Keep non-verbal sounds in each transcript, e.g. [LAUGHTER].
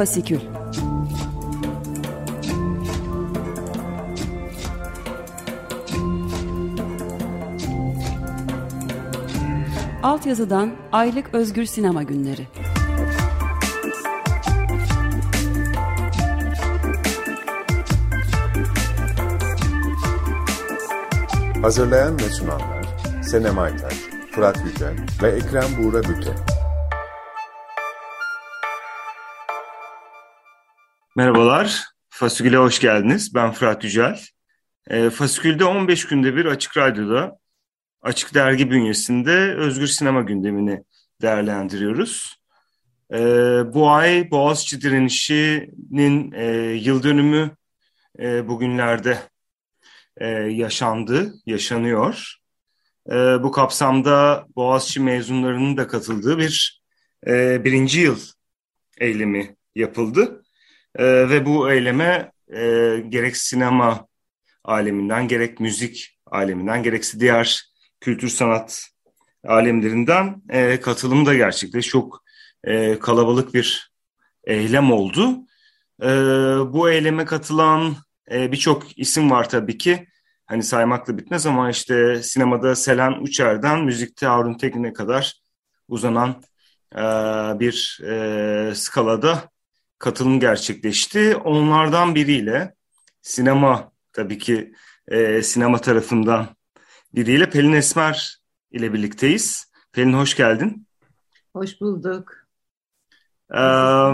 Fasikül Altyazıdan Aylık Özgür Sinema Günleri Hazırlayan ve sunanlar Senem Aytaç, Fırat Yücel ve Ekrem Buğra Büte. Merhabalar, Fasikül'e hoş geldiniz. Ben Fırat Yücel. E, Fasikül'de 15 günde bir Açık Radyo'da, Açık Dergi bünyesinde Özgür Sinema gündemini değerlendiriyoruz. E, bu ay Boğaziçi direnişinin e, yıl dönümü e, bugünlerde e, yaşandı, yaşanıyor. E, bu kapsamda Boğaziçi mezunlarının da katıldığı bir e, birinci yıl eylemi yapıldı. E, ve bu eyleme e, gerek sinema aleminden, gerek müzik aleminden, gerekse diğer kültür sanat alemlerinden e, katılım da gerçekleşti. Çok e, kalabalık bir eylem oldu. E, bu eyleme katılan e, birçok isim var tabii ki. Hani saymakla bitmez ama işte sinemada Selen Uçer'den müzikte Harun Tekin'e kadar uzanan e, bir e, skalada katılım gerçekleşti. Onlardan biriyle sinema tabii ki e, sinema tarafından biriyle Pelin Esmer ile birlikteyiz. Pelin hoş geldin. Hoş bulduk. Ee,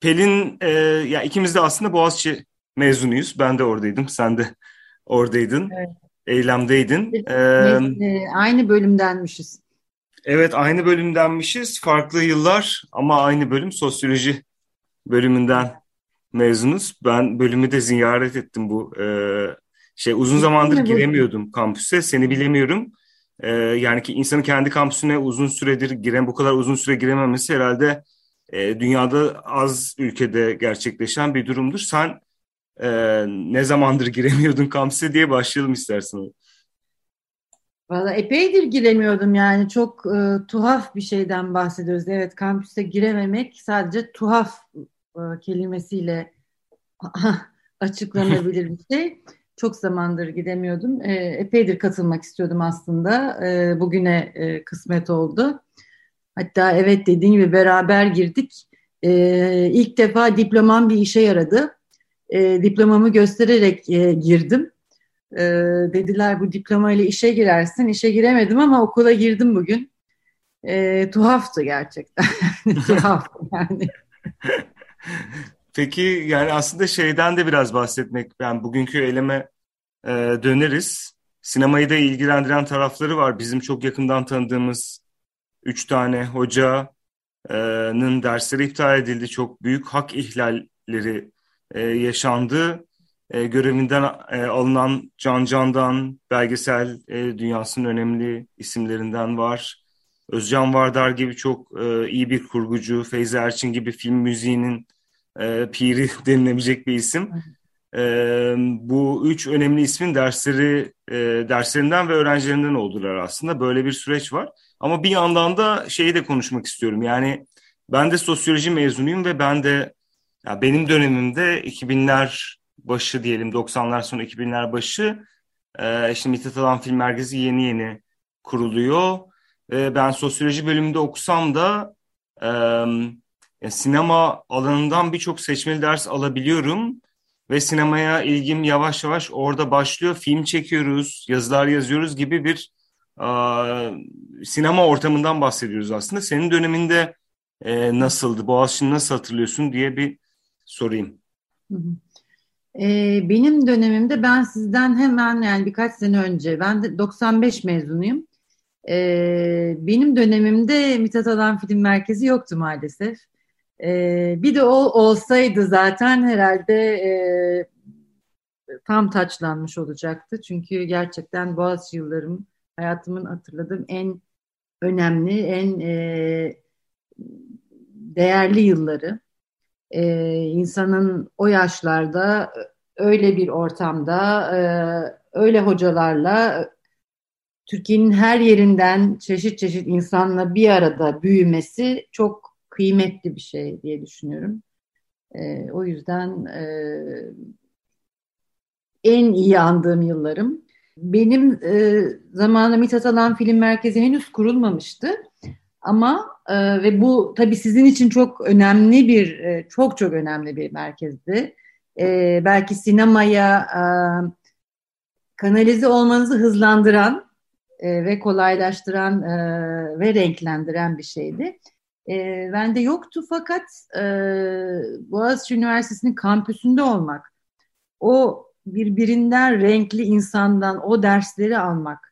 Pelin, e, ya ikimiz de aslında Boğaziçi mezunuyuz. Ben de oradaydım, sen de oradaydın. Evet. Eylemdeydin. Ee, aynı bölümdenmişiz. Evet, aynı bölümdenmişiz. Farklı yıllar ama aynı bölüm sosyoloji bölümünden mezunuz. Ben bölümü de ziyaret ettim bu e, şey. Uzun zamandır giremiyordum kampüse. Seni bilemiyorum. E, yani ki insanın kendi kampüsüne uzun süredir giren, bu kadar uzun süre girememesi herhalde e, dünyada az ülkede gerçekleşen bir durumdur. Sen e, ne zamandır giremiyordun kampüse diye başlayalım istersen. Valla epeydir giremiyordum yani çok e, tuhaf bir şeyden bahsediyoruz. Evet kampüse girememek sadece tuhaf e, kelimesiyle [LAUGHS] açıklanabilir bir şey. Çok zamandır gidemiyordum. E, epeydir katılmak istiyordum aslında. E, bugüne e, kısmet oldu. Hatta evet dediğin gibi beraber girdik. E, ilk defa diplomam bir işe yaradı. E, diplomamı göstererek e, girdim. E, dediler bu diplomayla işe girersin. İşe giremedim ama okula girdim bugün. E, tuhaftı gerçekten. tuhaftı [LAUGHS] yani. [LAUGHS] Peki yani aslında şeyden de biraz bahsetmek, yani bugünkü eyleme e, döneriz. Sinemayı da ilgilendiren tarafları var. Bizim çok yakından tanıdığımız üç tane hocanın dersleri iptal edildi. Çok büyük hak ihlalleri e, yaşandı. E, görevinden e, alınan Can Can'dan, belgesel e, dünyasının önemli isimlerinden var. Özcan Vardar gibi çok e, iyi bir kurgucu, Feyzi Erçin gibi film müziğinin e, piri [LAUGHS] denilebilecek bir isim. E, bu üç önemli ismin dersleri e, derslerinden ve öğrencilerinden oldular aslında. Böyle bir süreç var. Ama bir yandan da şeyi de konuşmak istiyorum. Yani ben de sosyoloji mezunuyum ve ben de ya benim dönemimde 2000'ler başı diyelim 90'lar sonra 2000'ler başı e, işte Mithat Alan Film Merkezi yeni yeni kuruluyor. E, ben sosyoloji bölümünde okusam da e, sinema alanından birçok seçmeli ders alabiliyorum ve sinemaya ilgim yavaş yavaş orada başlıyor. Film çekiyoruz, yazılar yazıyoruz gibi bir e, sinema ortamından bahsediyoruz aslında. Senin döneminde e, nasıldı? Boğaziçi'ni nasıl hatırlıyorsun diye bir sorayım. E, benim dönemimde ben sizden hemen yani birkaç sene önce, ben de 95 mezunuyum. E, benim dönemimde Mithat Alan Film Merkezi yoktu maalesef. E, bir de o olsaydı zaten herhalde e, tam taçlanmış olacaktı. Çünkü gerçekten Boğaziçi yıllarım hayatımın hatırladığım en önemli, en e, değerli yılları. E, insanın o yaşlarda öyle bir ortamda, e, öyle hocalarla Türkiye'nin her yerinden çeşit çeşit insanla bir arada büyümesi çok kıymetli bir şey diye düşünüyorum. E, o yüzden e, en iyi andığım yıllarım. Benim e, zamanında Mithat Alan Film Merkezi henüz kurulmamıştı. Ama e, ve bu tabii sizin için çok önemli bir, e, çok çok önemli bir merkezdi. E, belki sinemaya e, kanalize olmanızı hızlandıran e, ve kolaylaştıran e, ve renklendiren bir şeydi. E, bende yoktu fakat e, Boğaziçi Üniversitesi'nin kampüsünde olmak, o birbirinden renkli insandan o dersleri almak,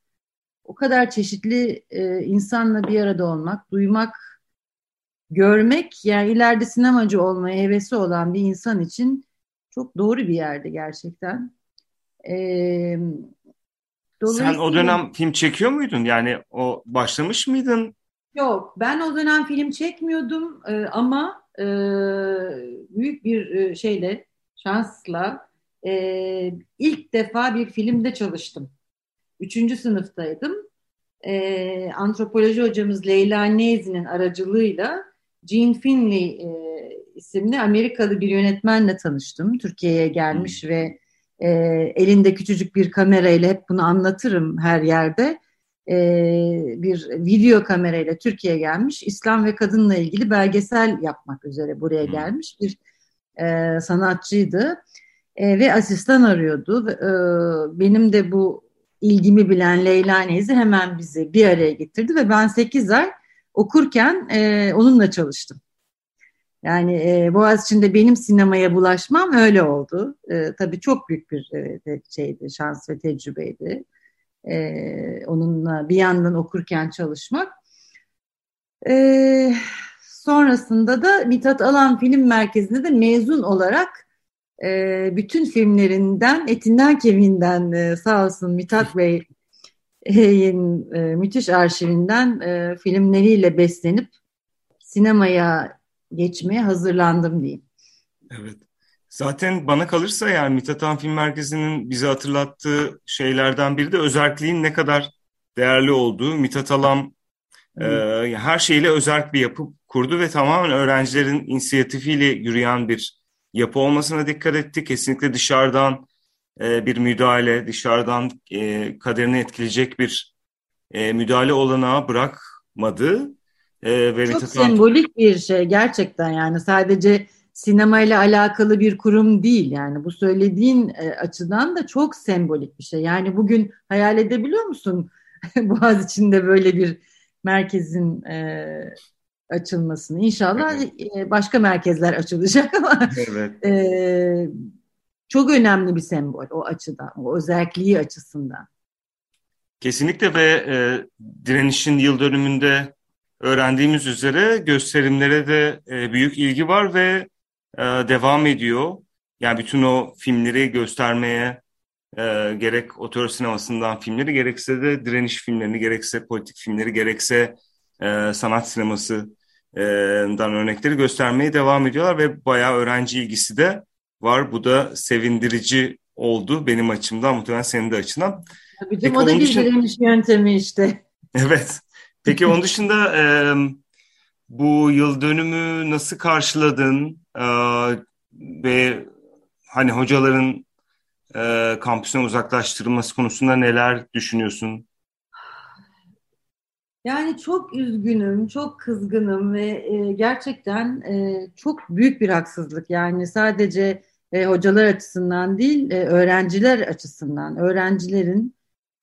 o kadar çeşitli e, insanla bir arada olmak, duymak, görmek, yani ileride sinemacı olmaya hevesi olan bir insan için çok doğru bir yerdi gerçekten. E, Sen o dönem film çekiyor muydun? Yani o başlamış mıydın? Yok, ben o dönem film çekmiyordum e, ama e, büyük bir e, şeyle, şansla e, ilk defa bir filmde çalıştım. Üçüncü sınıftaydım. E, antropoloji hocamız Leyla Neyzi'nin aracılığıyla Gene Finley e, isimli Amerikalı bir yönetmenle tanıştım. Türkiye'ye gelmiş hmm. ve e, elinde küçücük bir kamerayla hep bunu anlatırım her yerde. E, bir video kamerayla Türkiye'ye gelmiş. İslam ve kadınla ilgili belgesel yapmak üzere buraya hmm. gelmiş bir e, sanatçıydı. E, ve asistan arıyordu. E, benim de bu ilgimi bilen Leyla Neyzi hemen bizi bir araya getirdi ve ben 8 ay okurken e, onunla çalıştım. Yani e, Boğaziçi'nde benim sinemaya bulaşmam öyle oldu. E, tabii çok büyük bir e, şeydi, şans ve tecrübeydi. E, onunla bir yandan okurken çalışmak. E, sonrasında da Mithat Alan Film Merkezi'nde de mezun olarak e, bütün filmlerinden, etinden kemiğinden e, sağ olsun Mithat Bey'in e, müthiş arşivinden e, filmleriyle beslenip sinemaya geçmeye hazırlandım diyeyim. Evet. Zaten bana kalırsa yani Mithat Han Film Merkezi'nin bize hatırlattığı şeylerden biri de özelliğin ne kadar değerli olduğu. Mithat Alam e, her şeyle özel bir yapı kurdu ve tamamen öğrencilerin inisiyatifiyle yürüyen bir yapı olmasına dikkat etti. Kesinlikle dışarıdan e, bir müdahale, dışarıdan e, kaderini etkileyecek bir e, müdahale olanağı bırakmadı. E, ve Çok sembolik bir şey gerçekten yani sadece sinemayla alakalı bir kurum değil yani bu söylediğin e, açıdan da çok sembolik bir şey. Yani bugün hayal edebiliyor musun [LAUGHS] Boğaz içinde böyle bir merkezin e, açılmasını. İnşallah evet. E, başka merkezler açılacak ama evet. [LAUGHS] e, çok önemli bir sembol o açıdan, o özelliği açısından. Kesinlikle ve e, direnişin yıl dönümünde öğrendiğimiz üzere gösterimlere de e, büyük ilgi var ve e, devam ediyor. Yani bütün o filmleri göstermeye e, gerek otör sinemasından filmleri gerekse de direniş filmlerini gerekse politik filmleri gerekse e, sanat sineması dan örnekleri göstermeye devam ediyorlar ve bayağı öğrenci ilgisi de var. Bu da sevindirici oldu benim açımdan, muhtemelen senin de açından. Tabii canım, o da bir dışında... direniş yöntemi işte. [LAUGHS] Evet. Peki onun dışında e, bu yıl dönümü nasıl karşıladın e, ve hani hocaların e, kampüsten uzaklaştırılması konusunda neler düşünüyorsun? Yani çok üzgünüm, çok kızgınım ve e, gerçekten e, çok büyük bir haksızlık. Yani sadece e, hocalar açısından değil, e, öğrenciler açısından. Öğrencilerin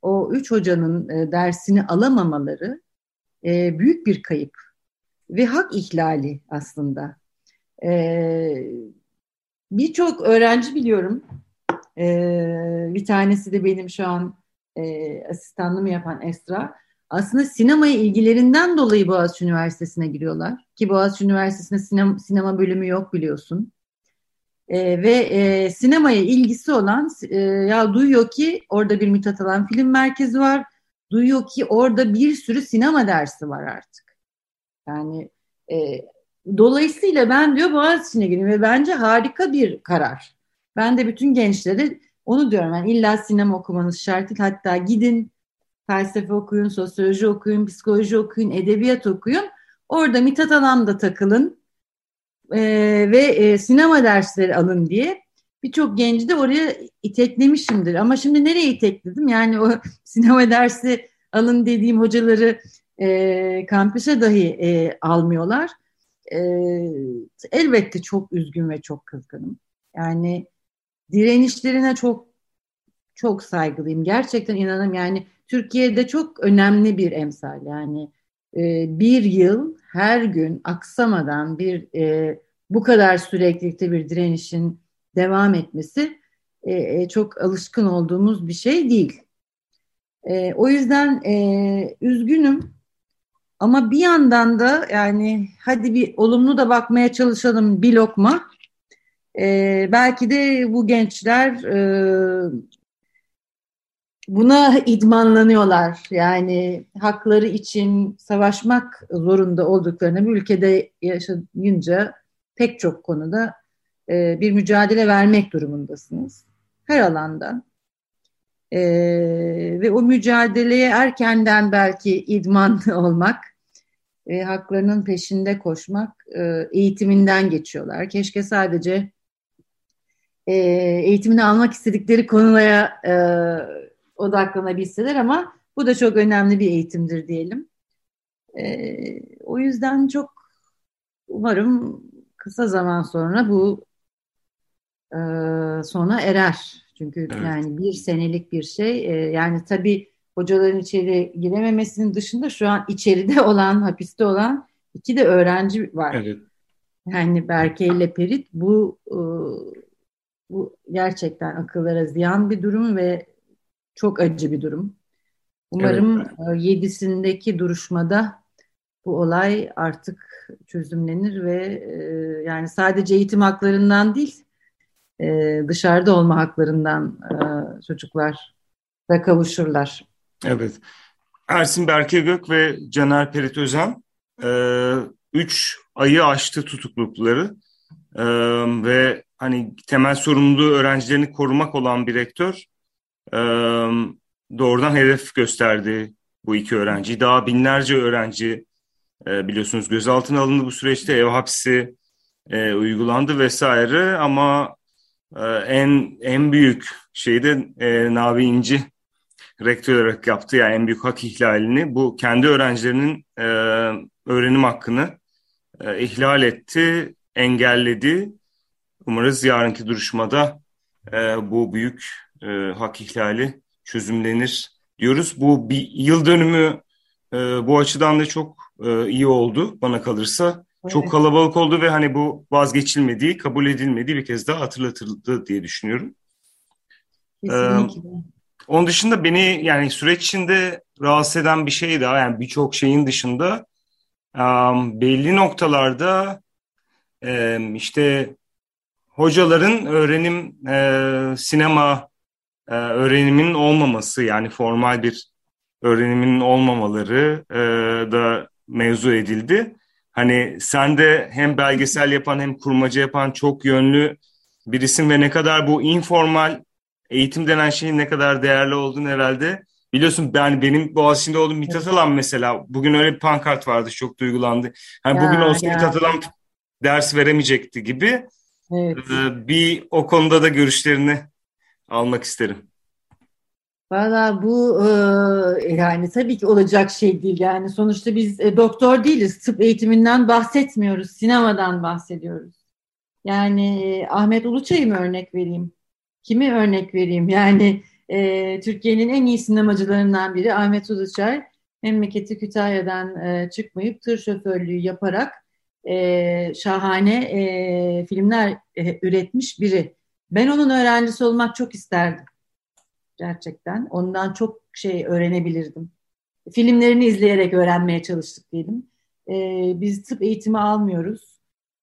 o üç hocanın e, dersini alamamaları e, büyük bir kayıp ve hak ihlali aslında. E, Birçok öğrenci biliyorum. E, bir tanesi de benim şu an e, asistanlığımı yapan Esra aslında sinemaya ilgilerinden dolayı Boğaziçi Üniversitesi'ne giriyorlar. Ki Boğaziçi Üniversitesi'nde sinema, sinema bölümü yok biliyorsun. E, ve e, sinemaya ilgisi olan e, ya duyuyor ki orada bir Mithat Alan Film Merkezi var. Duyuyor ki orada bir sürü sinema dersi var artık. Yani e, dolayısıyla ben diyor Boğaziçi'ne gireyim ve bence harika bir karar. Ben de bütün gençlere onu diyorum. Yani illa sinema okumanız şart değil. Hatta gidin felsefe okuyun, sosyoloji okuyun, psikoloji okuyun, edebiyat okuyun. Orada Mithat Alan'da takılın. e, ve e, sinema dersleri alın diye birçok genci de oraya iteklemişimdir. Ama şimdi nereye itekledim? Yani o [LAUGHS] sinema dersi alın dediğim hocaları e, kampüse dahi e, almıyorlar. E, elbette çok üzgün ve çok kızgınım. Yani direnişlerine çok çok saygılıyım. Gerçekten inanım yani Türkiye'de çok önemli bir emsal. Yani e, bir yıl her gün aksamadan bir e, bu kadar süreklilikte bir direnişin devam etmesi e, e, çok alışkın olduğumuz bir şey değil. E, o yüzden e, üzgünüm ama bir yandan da yani hadi bir olumlu da bakmaya çalışalım bir lokma. E, belki de bu gençler e, buna idmanlanıyorlar. Yani hakları için savaşmak zorunda olduklarını bir ülkede yaşayınca pek çok konuda e, bir mücadele vermek durumundasınız. Her alanda. E, ve o mücadeleye erkenden belki idman [LAUGHS] olmak, e, haklarının peşinde koşmak e, eğitiminden geçiyorlar. Keşke sadece e, eğitimini almak istedikleri konulara e, odaklanabilseler ama bu da çok önemli bir eğitimdir diyelim. E, o yüzden çok umarım kısa zaman sonra bu e, sona erer. Çünkü evet. yani bir senelik bir şey. E, yani tabii hocaların içeri girememesinin dışında şu an içeride [LAUGHS] olan, hapiste olan iki de öğrenci var. Evet. Yani Berke ile Perit bu e, bu gerçekten akıllara ziyan bir durum ve çok acı bir durum. Umarım evet. yedisindeki duruşmada bu olay artık çözümlenir ve e, yani sadece eğitim haklarından değil e, dışarıda olma haklarından e, çocuklar da kavuşurlar. Evet. Ersin Berke Gök ve Caner Perit Özen e, üç ayı aştı tutuklukları e, ve hani temel sorumluluğu öğrencilerini korumak olan bir rektör e, doğrudan hedef gösterdi bu iki öğrenci. Daha binlerce öğrenci e, biliyorsunuz gözaltına alındı bu süreçte ev hapsi e, uygulandı vesaire ama e, en en büyük şeyi de e, Navi İnci rektör olarak yaptı yani en büyük hak ihlalini bu kendi öğrencilerinin e, öğrenim hakkını e, ihlal etti, engelledi. Umarız yarınki duruşmada e, bu büyük e, hak ihlali çözümlenir diyoruz. Bu bir yıl dönümü e, bu açıdan da çok e, iyi oldu bana kalırsa. Evet. Çok kalabalık oldu ve hani bu vazgeçilmediği, kabul edilmediği bir kez daha hatırlatıldı diye düşünüyorum. Kesinlikle. Ee, onun dışında beni yani süreç içinde rahatsız eden bir şey daha yani birçok şeyin dışında um, belli noktalarda um, işte hocaların öğrenim e, sinema e, öğreniminin olmaması yani formal bir öğreniminin olmamaları e, da mevzu edildi. Hani sen de hem belgesel yapan hem kurmaca yapan çok yönlü birisin ve ne kadar bu informal eğitim denen şeyin ne kadar değerli olduğunu herhalde biliyorsun ben benim Boğaziçi'nde olduğum Mithat Alan mesela bugün öyle bir pankart vardı çok duygulandı. Hani ya, bugün olsa ya. Mithat Alan ders veremeyecekti gibi. Evet. Ee, bir o konuda da görüşlerini almak isterim. Valla bu e, yani tabii ki olacak şey değil. Yani sonuçta biz e, doktor değiliz. Tıp eğitiminden bahsetmiyoruz. Sinemadan bahsediyoruz. Yani e, Ahmet Uluçay'ı mı örnek vereyim? Kimi örnek vereyim? Yani e, Türkiye'nin en iyi sinemacılarından biri Ahmet Uluçay. Memleketi Kütahya'dan e, çıkmayıp tır şoförlüğü yaparak e, şahane e, filmler e, üretmiş biri. Ben onun öğrencisi olmak çok isterdim gerçekten. Ondan çok şey öğrenebilirdim. Filmlerini izleyerek öğrenmeye çalıştık diyelim. Ee, biz tıp eğitimi almıyoruz.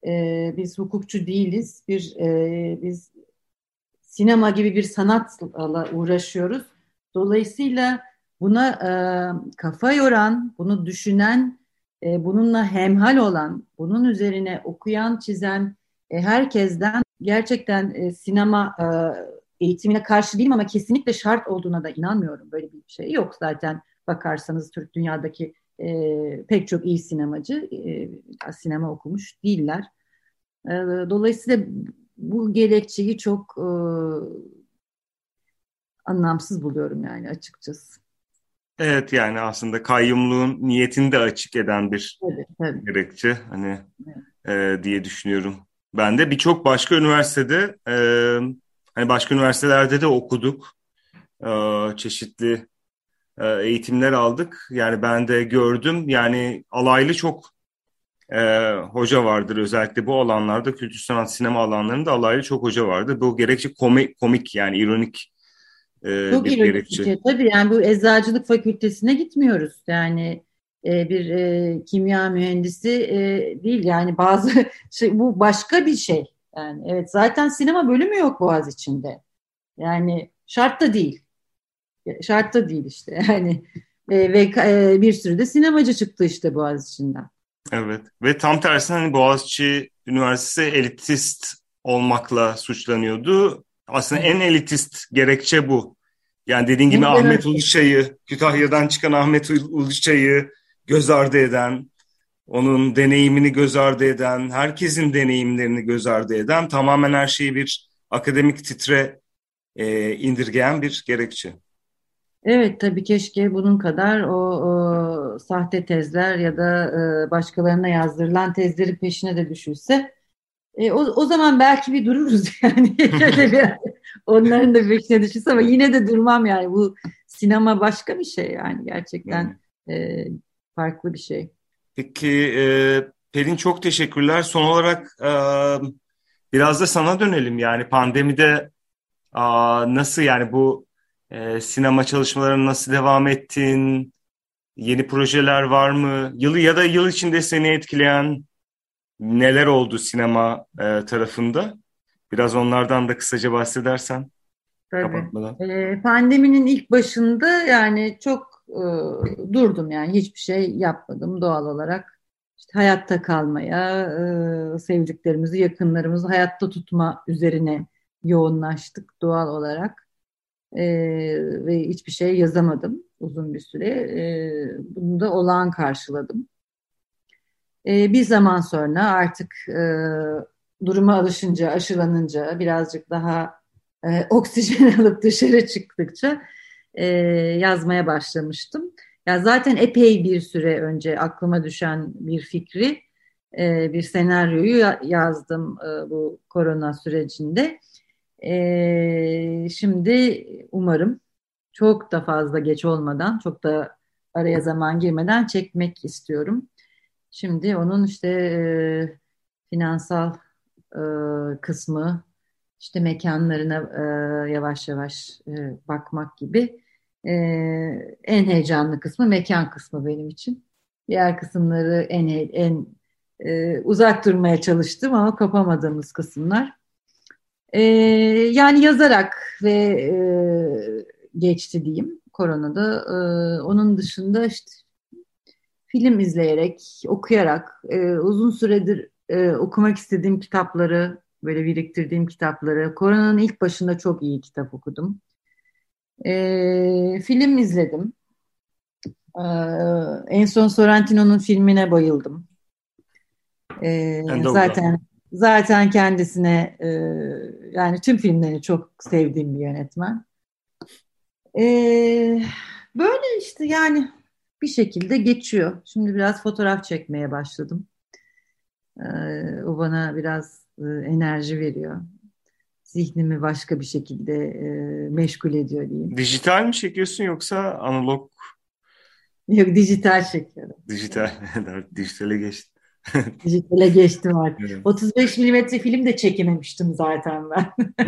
Ee, biz hukukçu değiliz. Bir e, biz sinema gibi bir sanatla uğraşıyoruz. Dolayısıyla buna e, kafa yoran, bunu düşünen, e, bununla hemhal olan, bunun üzerine okuyan, çizen e, herkesten gerçekten e, sinema e, eğitimine karşı değilim ama kesinlikle şart olduğuna da inanmıyorum. Böyle bir şey yok zaten bakarsanız Türk dünyadaki e, pek çok iyi sinemacı e, sinema okumuş değiller. E, dolayısıyla bu gerekçeyi çok e, anlamsız buluyorum yani açıkçası. Evet yani aslında kayyumluğun niyetini de açık eden bir tabii, tabii. gerekçe hani evet. e, diye düşünüyorum. Ben de birçok başka üniversitede e, hani başka üniversitelerde de okuduk. E, çeşitli e, eğitimler aldık. Yani ben de gördüm yani alaylı çok e, hoca vardır özellikle bu alanlarda kültür sanat sinema alanlarında alaylı çok hoca vardır. Bu gerekçe komik, komik yani ironik e, çok bir gerekçe. Şey. Tabii yani bu eczacılık fakültesine gitmiyoruz. Yani e, bir e, kimya mühendisi e, değil yani bazı [LAUGHS] şey bu başka bir şey. Yani evet zaten sinema bölümü yok Boğaz içinde. Yani şart da değil. Şart da değil işte. [LAUGHS] Yani e, ve e, bir sürü de sinemacı çıktı işte Boğaz içinden. Evet ve tam tersine hani Boğaziçi Üniversitesi elitist olmakla suçlanıyordu. Aslında en elitist gerekçe bu. Yani dediğin gibi evet. Ahmet Uluçay'ı, Kütahya'dan çıkan Ahmet Uluçay'ı göz ardı eden, onun deneyimini göz ardı eden, herkesin deneyimlerini göz ardı eden, tamamen her şeyi bir akademik titre e, indirgeyen bir gerekçe. Evet tabii keşke bunun kadar o, o sahte tezler ya da e, başkalarına yazdırılan tezlerin peşine de düşülse e, o, o zaman belki bir dururuz [LAUGHS] yani. onların da peşine düşürse ama yine de durmam yani. Bu sinema başka bir şey yani gerçekten e, farklı bir şey. Peki e, Pelin çok teşekkürler. Son olarak e, biraz da sana dönelim yani pandemide a, nasıl yani bu e, sinema çalışmalarına nasıl devam ettin? Yeni projeler var mı? Yılı ya da yıl içinde seni etkileyen neler oldu sinema e, tarafında? Biraz onlardan da kısaca bahsedersen. Tabii. E, pandeminin ilk başında yani çok e, durdum yani hiçbir şey yapmadım doğal olarak. İşte hayatta kalmaya, e, sevdiklerimizi, yakınlarımızı hayatta tutma üzerine yoğunlaştık doğal olarak. E, ve hiçbir şey yazamadım uzun bir süre. E, bunu da olağan karşıladım. E, bir zaman sonra artık e, duruma alışınca, aşılanınca, birazcık daha e, oksijen [LAUGHS] alıp dışarı çıktıkça e, yazmaya başlamıştım. Ya zaten epey bir süre önce aklıma düşen bir fikri, e, bir senaryoyu yazdım e, bu korona sürecinde. E, şimdi umarım çok da fazla geç olmadan, çok da araya zaman girmeden çekmek istiyorum. Şimdi onun işte e, finansal e, kısmı, işte mekanlarına e, yavaş yavaş e, bakmak gibi e, en heyecanlı kısmı mekan kısmı benim için. Diğer kısımları en en e, uzak durmaya çalıştım ama kapamadığımız kısımlar. E, yani yazarak ve e, geçti diyeyim koronada. E, onun dışında işte film izleyerek, okuyarak, e, uzun süredir e, okumak istediğim kitapları, böyle biriktirdiğim kitapları, koronanın ilk başında çok iyi kitap okudum. E, film izledim. E, en son Sorrentino'nun filmine bayıldım. E, zaten zaten kendisine e, yani tüm filmlerini çok sevdiğim bir yönetmen. E, böyle işte yani bir şekilde geçiyor. Şimdi biraz fotoğraf çekmeye başladım. Ee, o bana biraz e, enerji veriyor. Zihnimi başka bir şekilde e, meşgul ediyor diyeyim. Dijital mi çekiyorsun yoksa analog? Yok dijital çekiyorum. Dijital, [LAUGHS] dijitale geçtim. [LAUGHS] Dijitale geçtim artık. Evet. 35 milimetre film de çekememiştim zaten ben. [LAUGHS]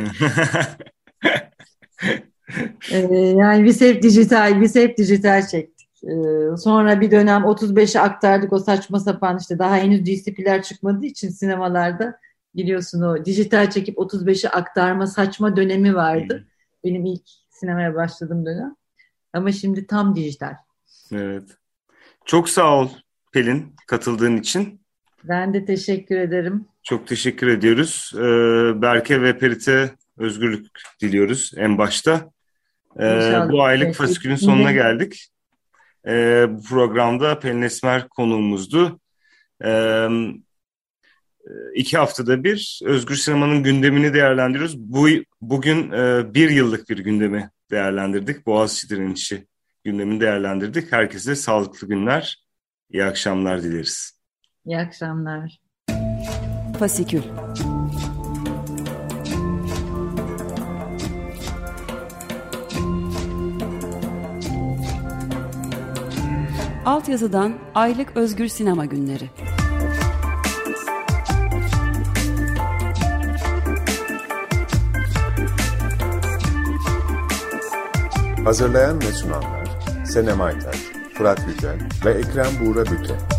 ee, yani biz hep dijital, biz hep dijital çek. Ee, sonra bir dönem 35'e aktardık o saçma sapan işte daha henüz DCP'ler çıkmadığı için sinemalarda biliyorsun o dijital çekip 35'e aktarma saçma dönemi vardı. Benim ilk sinemaya başladığım dönem. Ama şimdi tam dijital. Evet. Çok sağ ol Pelin katıldığın için. Ben de teşekkür ederim. Çok teşekkür ediyoruz. Ee, Berke ve Perit'e özgürlük diliyoruz en başta. Ee, bu aylık fasikülün sonuna geldik. E, bu programda Pelin Esmer konuğumuzdu. E, iki haftada bir Özgür Sinema'nın gündemini değerlendiriyoruz. Bu Bugün e, bir yıllık bir gündemi değerlendirdik. Boğaziçi direnişi gündemini değerlendirdik. Herkese sağlıklı günler, iyi akşamlar dileriz. İyi akşamlar. Fasikül Altyazıdan Aylık Özgür Sinema Günleri Hazırlayan ve sunanlar Senem Aytaç, Fırat Yücel ve Ekrem Buğra Büte.